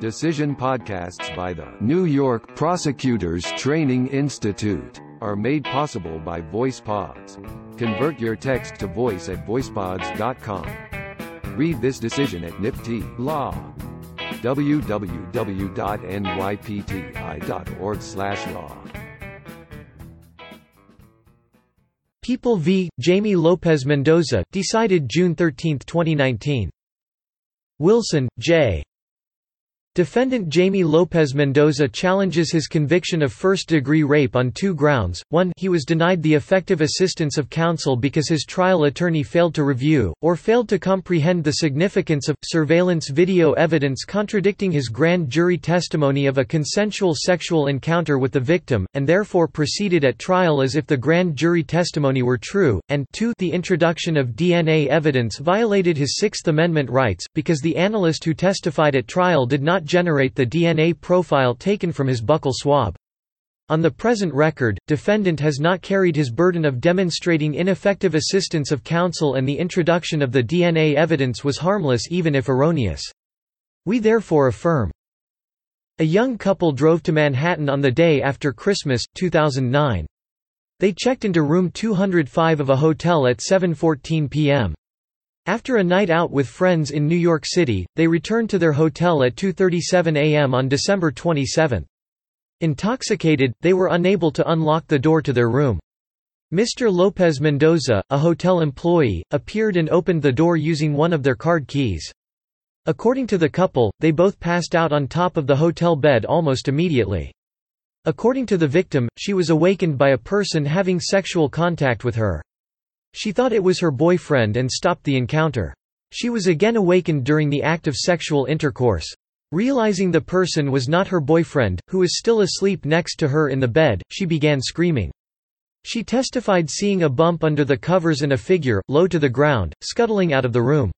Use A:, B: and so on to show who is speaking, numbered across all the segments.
A: Decision podcasts by the New York Prosecutors Training Institute are made possible by VoicePods. Convert your text to voice at voicepods.com. Read this decision at NYPTI Law. www.nypti.org/law.
B: People v. Jamie Lopez Mendoza, decided June 13, 2019. Wilson, J. Defendant Jamie Lopez Mendoza challenges his conviction of first-degree rape on two grounds, one he was denied the effective assistance of counsel because his trial attorney failed to review, or failed to comprehend the significance of, surveillance video evidence contradicting his grand jury testimony of a consensual sexual encounter with the victim, and therefore proceeded at trial as if the grand jury testimony were true, and two the introduction of DNA evidence violated his Sixth Amendment rights, because the analyst who testified at trial did not generate the DNA profile taken from his buccal swab. On the present record, defendant has not carried his burden of demonstrating ineffective assistance of counsel and the introduction of the DNA evidence was harmless even if erroneous. We therefore affirm. A young couple drove to Manhattan on the day after Christmas, 2009. They checked into room 205 of a hotel at 7.14 p.m. After a night out with friends in New York City, they returned to their hotel at 2.37 am on December 27. Intoxicated, they were unable to unlock the door to their room. Mr. Lopez Mendoza, a hotel employee, appeared and opened the door using one of their card keys. According to the couple, they both passed out on top of the hotel bed almost immediately. According to the victim, she was awakened by a person having sexual contact with her. She thought it was her boyfriend and stopped the encounter. She was again awakened during the act of sexual intercourse. Realizing the person was not her boyfriend, who was still asleep next to her in the bed, she began screaming. She testified seeing a bump under the covers and a figure, low to the ground, scuttling out of the room.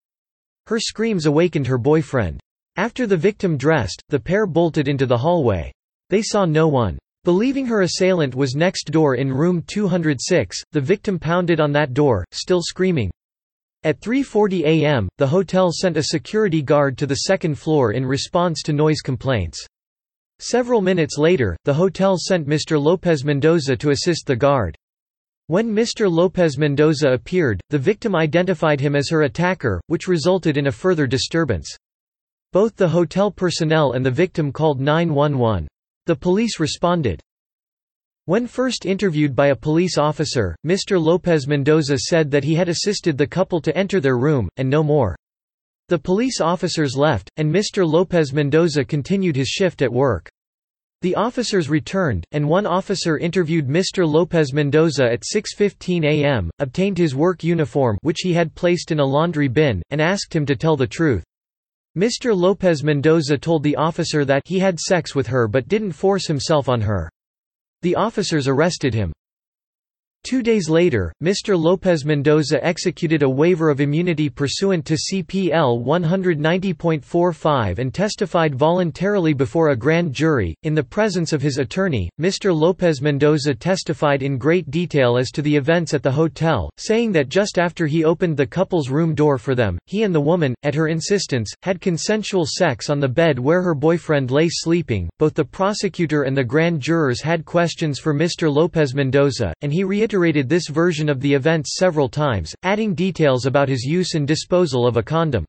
B: Her screams awakened her boyfriend. After the victim dressed, the pair bolted into the hallway. They saw no one. Believing her assailant was next door in room 206, the victim pounded on that door, still screaming. At 3.40 am, the hotel sent a security guard to the second floor in response to noise complaints. Several minutes later, the hotel sent Mr. Lopez Mendoza to assist the guard. When Mr. Lopez Mendoza appeared, the victim identified him as her attacker, which resulted in a further disturbance. Both the hotel personnel and the victim called 911. The police responded. When first interviewed by a police officer, Mr. Lopez Mendoza said that he had assisted the couple to enter their room, and no more. The police officers left, and Mr. Lopez Mendoza continued his shift at work. The officers returned, and one officer interviewed Mr. Lopez Mendoza at 6.15 am, obtained his work uniform which he had placed in a laundry bin, and asked him to tell the truth. Mr. Lopez Mendoza told the officer that he had sex with her but didn't force himself on her. The officers arrested him. Two days later, Mr. Lopez Mendoza executed a waiver of immunity pursuant to CPL 190.45 and testified voluntarily before a grand jury. In the presence of his attorney, Mr. Lopez Mendoza testified in great detail as to the events at the hotel, saying that just after he opened the couple's room door for them, he and the woman, at her insistence, had consensual sex on the bed where her boyfriend lay sleeping. Both the prosecutor and the grand jurors had questions for Mr. Lopez Mendoza, and he reiterated reiterated this version of the events several times, adding details about his use and disposal of a condom.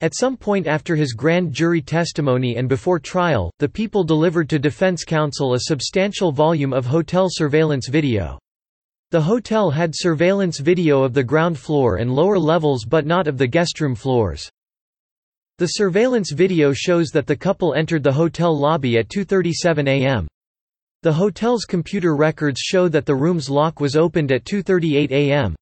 B: At some point after his grand jury testimony and before trial, the people delivered to defense counsel a substantial volume of hotel surveillance video. The hotel had surveillance video of the ground floor and lower levels but not of the guestroom floors. The surveillance video shows that the couple entered the hotel lobby at 2.37 am. The hotel's computer records show that the room's lock was opened at 2.38 am.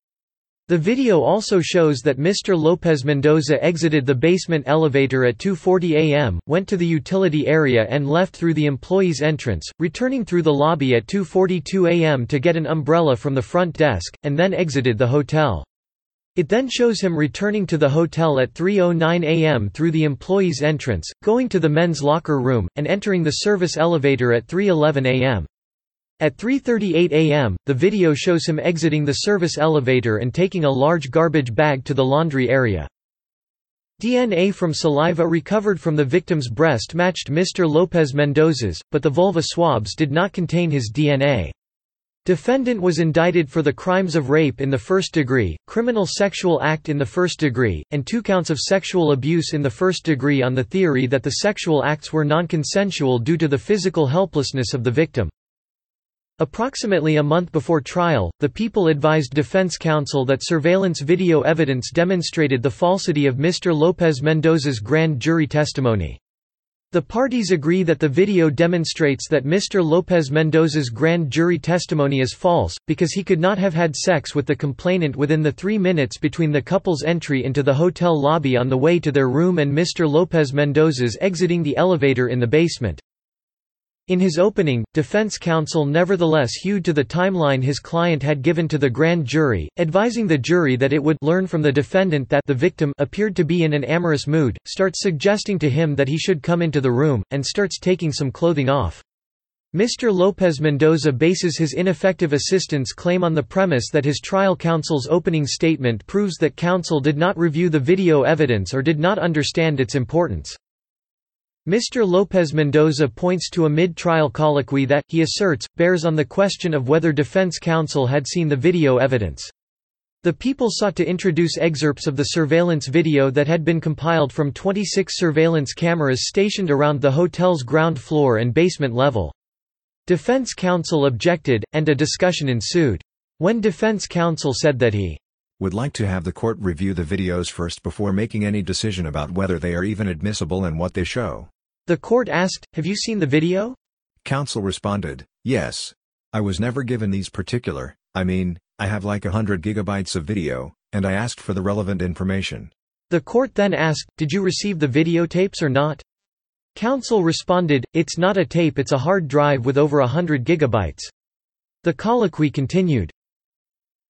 B: The video also shows that Mr. Lopez Mendoza exited the basement elevator at 2.40 am, went to the utility area and left through the employee's entrance, returning through the lobby at 2.42 am to get an umbrella from the front desk, and then exited the hotel. It then shows him returning to the hotel at 3.09 am through the employee's entrance, going to the men's locker room, and entering the service elevator at 3.11 am. At 3.38 am, the video shows him exiting the service elevator and taking a large garbage bag to the laundry area. DNA from saliva recovered from the victim's breast matched Mr. Lopez Mendoza's, but the vulva swabs did not contain his DNA. Defendant was indicted for the crimes of rape in the first degree, criminal sexual act in the first degree, and two counts of sexual abuse in the first degree on the theory that the sexual acts were non-consensual due to the physical helplessness of the victim. Approximately a month before trial, the People advised defense counsel that surveillance video evidence demonstrated the falsity of Mr. Lopez Mendoza's grand jury testimony. The parties agree that the video demonstrates that Mr. Lopez Mendoza's grand jury testimony is false, because he could not have had sex with the complainant within the three minutes between the couple's entry into the hotel lobby on the way to their room and Mr. Lopez Mendoza's exiting the elevator in the basement. In his opening, defense counsel nevertheless hewed to the timeline his client had given to the grand jury, advising the jury that it would learn from the defendant that the victim appeared to be in an amorous mood, starts suggesting to him that he should come into the room, and starts taking some clothing off. Mr. Lopez Mendoza bases his ineffective assistance claim on the premise that his trial counsel's opening statement proves that counsel did not review the video evidence or did not understand its importance. Mr. Lopez Mendoza points to a mid-trial colloquy that, he asserts, bears on the question of whether defense counsel had seen the video evidence. The people sought to introduce excerpts of the surveillance video that had been compiled from 26 surveillance cameras stationed around the hotel's ground floor and basement level. Defense counsel objected, and a discussion ensued. When defense counsel said that he
C: would like to have the court review the videos first before making any decision about whether they are even admissible and what they show.
B: The court asked, have you seen the video?
C: Counsel responded, yes. I was never given these particular, I mean, I have like a hundred gigabytes of video, and I asked for the relevant information.
B: The court then asked, did you receive the videotapes or not? Counsel responded, it's not a tape it's a hard drive with over a hundred gigabytes. The colloquy continued.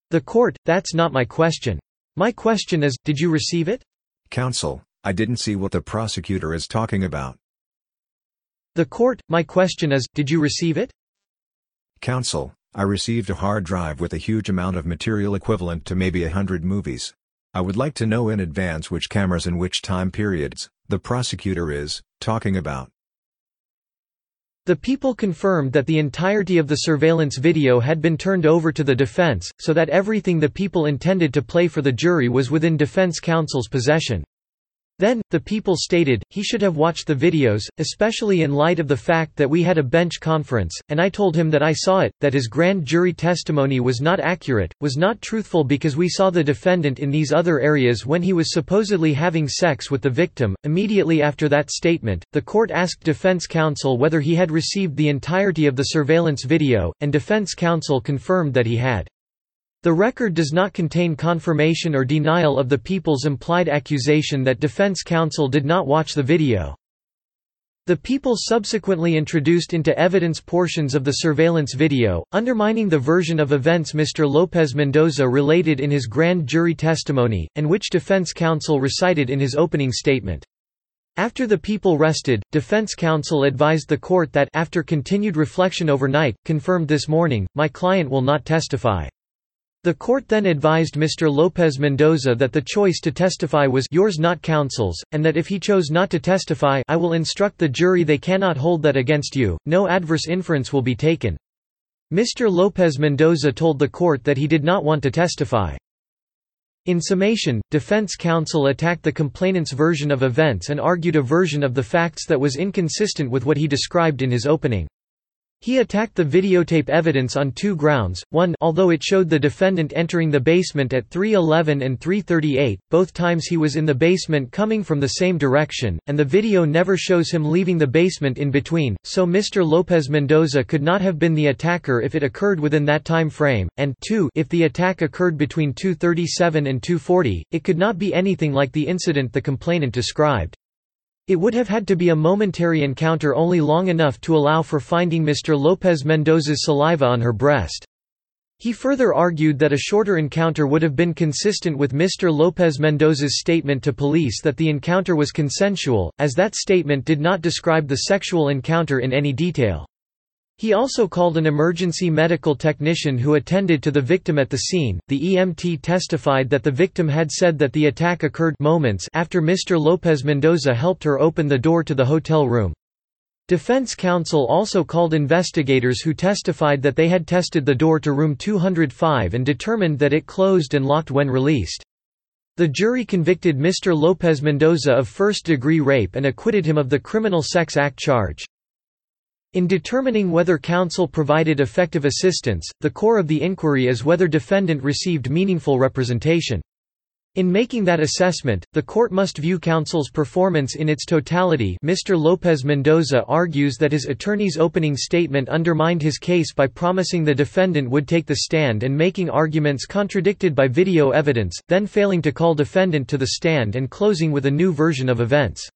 B: The court, that's not my question. My question is, did you receive it?
C: Counsel, I didn't see what the prosecutor is talking about.
B: The court, my question is, did you receive it?
C: Counsel, I received a hard drive with a huge amount of material equivalent to maybe a hundred movies. I would like to know in advance which cameras and which time periods, the prosecutor is, talking about.
B: The people confirmed that the entirety of the surveillance video had been turned over to the defense, so that everything the people intended to play for the jury was within defense counsel's possession. Then, the people stated, he should have watched the videos, especially in light of the fact that we had a bench conference, and I told him that I saw it, that his grand jury testimony was not accurate, was not truthful because we saw the defendant in these other areas when he was supposedly having sex with the victim. Immediately after that statement, the court asked defense counsel whether he had received the entirety of the surveillance video, and defense counsel confirmed that he had. The record does not contain confirmation or denial of the people's implied accusation that defense counsel did not watch the video. The people subsequently introduced into evidence portions of the surveillance video, undermining the version of events Mr. Lopez Mendoza related in his grand jury testimony, and which defense counsel recited in his opening statement. After the people rested, defense counsel advised the court that after continued reflection overnight, confirmed this morning, my client will not testify. The court then advised Mr. Lopez Mendoza that the choice to testify was yours not counsel's, and that if he chose not to testify I will instruct the jury they cannot hold that against you, no adverse inference will be taken. Mr. Lopez Mendoza told the court that he did not want to testify. In summation, defense counsel attacked the complainant's version of events and argued a version of the facts that was inconsistent with what he described in his opening. He attacked the videotape evidence on two grounds, one although it showed the defendant entering the basement at 3.11 and 3.38, both times he was in the basement coming from the same direction, and the video never shows him leaving the basement in between, so Mr. Lopez Mendoza could not have been the attacker if it occurred within that time frame, and two, if the attack occurred between 2.37 and 2.40, it could not be anything like the incident the complainant described. It would have had to be a momentary encounter only long enough to allow for finding Mr. Lopez Mendoza's saliva on her breast. He further argued that a shorter encounter would have been consistent with Mr. Lopez Mendoza's statement to police that the encounter was consensual, as that statement did not describe the sexual encounter in any detail. He also called an emergency medical technician who attended to the victim at the scene. The EMT testified that the victim had said that the attack occurred moments after Mr. Lopez Mendoza helped her open the door to the hotel room. Defense counsel also called investigators who testified that they had tested the door to room 205 and determined that it closed and locked when released. The jury convicted Mr. Lopez Mendoza of first-degree rape and acquitted him of the Criminal Sex Act charge. In determining whether counsel provided effective assistance, the core of the inquiry is whether defendant received meaningful representation. In making that assessment, the court must view counsel's performance in its totality Mr. Lopez Mendoza argues that his attorney's opening statement undermined his case by promising the defendant would take the stand and making arguments contradicted by video evidence, then failing to call defendant to the stand and closing with a new version of events.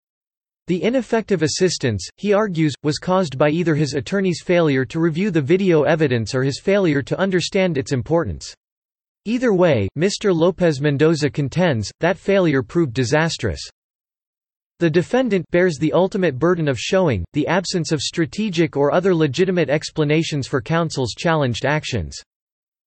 B: The ineffective assistance, he argues, was caused by either his attorney's failure to review the video evidence or his failure to understand its importance. Either way, Mr. Lopez Mendoza contends, that failure proved disastrous. The defendant bears the ultimate burden of showing, the absence of strategic or other legitimate explanations for counsel's challenged actions.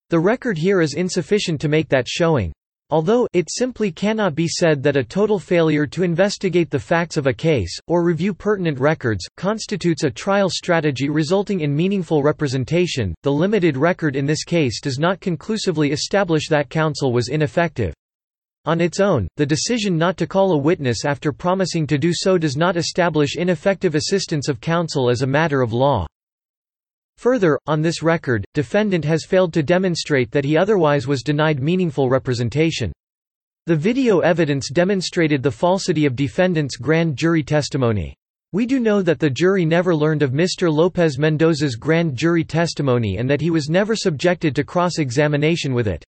B: The record here is insufficient to make that showing. Although, it simply cannot be said that a total failure to investigate the facts of a case, or review pertinent records, constitutes a trial strategy resulting in meaningful representation, the limited record in this case does not conclusively establish that counsel was ineffective. On its own, the decision not to call a witness after promising to do so does not establish ineffective assistance of counsel as a matter of law. Further, on this record, defendant has failed to demonstrate that he otherwise was denied meaningful representation. The video evidence demonstrated the falsity of defendant's grand jury testimony. We do know that the jury never learned of Mr. Lopez Mendoza's grand jury testimony and that he was never subjected to cross-examination with it.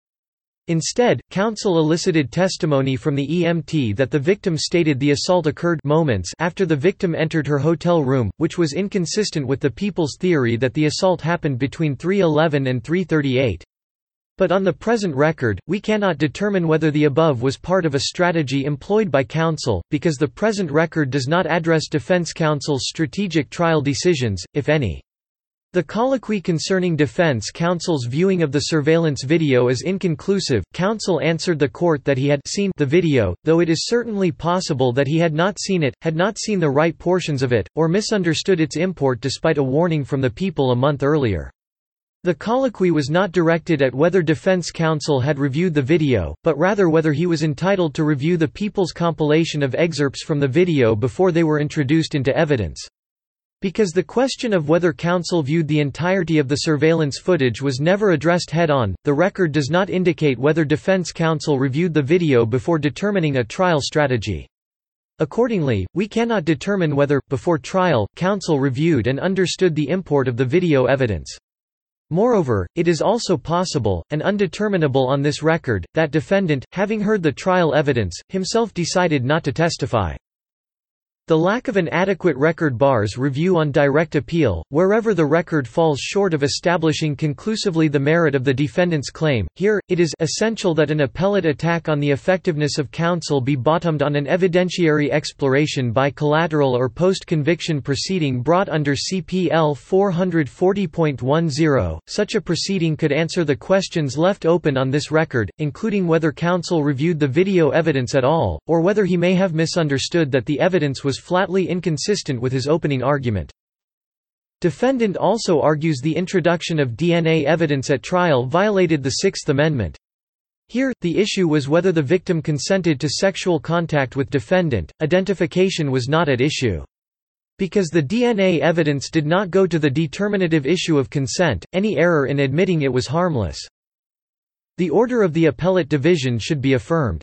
B: Instead, counsel elicited testimony from the EMT that the victim stated the assault occurred moments after the victim entered her hotel room, which was inconsistent with the people's theory that the assault happened between 3.11 and 3.38. But on the present record, we cannot determine whether the above was part of a strategy employed by counsel, because the present record does not address defense counsel's strategic trial decisions, if any. The colloquy concerning defense counsel's viewing of the surveillance video is inconclusive. Counsel answered the court that he had seen the video, though it is certainly possible that he had not seen it, had not seen the right portions of it, or misunderstood its import despite a warning from the people a month earlier. The colloquy was not directed at whether defense counsel had reviewed the video, but rather whether he was entitled to review the people's compilation of excerpts from the video before they were introduced into evidence. Because the question of whether counsel viewed the entirety of the surveillance footage was never addressed head-on, the record does not indicate whether defense counsel reviewed the video before determining a trial strategy. Accordingly, we cannot determine whether, before trial, counsel reviewed and understood the import of the video evidence. Moreover, it is also possible, and undeterminable on this record, that defendant, having heard the trial evidence, himself decided not to testify. The lack of an adequate record bars review on direct appeal, wherever the record falls short of establishing conclusively the merit of the defendant's claim. Here, it is essential that an appellate attack on the effectiveness of counsel be bottomed on an evidentiary exploration by collateral or post-conviction proceeding brought under CPL 440.10. Such a proceeding could answer the questions left open on this record, including whether counsel reviewed the video evidence at all, or whether he may have misunderstood that the evidence was was flatly inconsistent with his opening argument. Defendant also argues the introduction of DNA evidence at trial violated the Sixth Amendment. Here, the issue was whether the victim consented to sexual contact with defendant, identification was not at issue. Because the DNA evidence did not go to the determinative issue of consent, any error in admitting it was harmless. The order of the appellate division should be affirmed.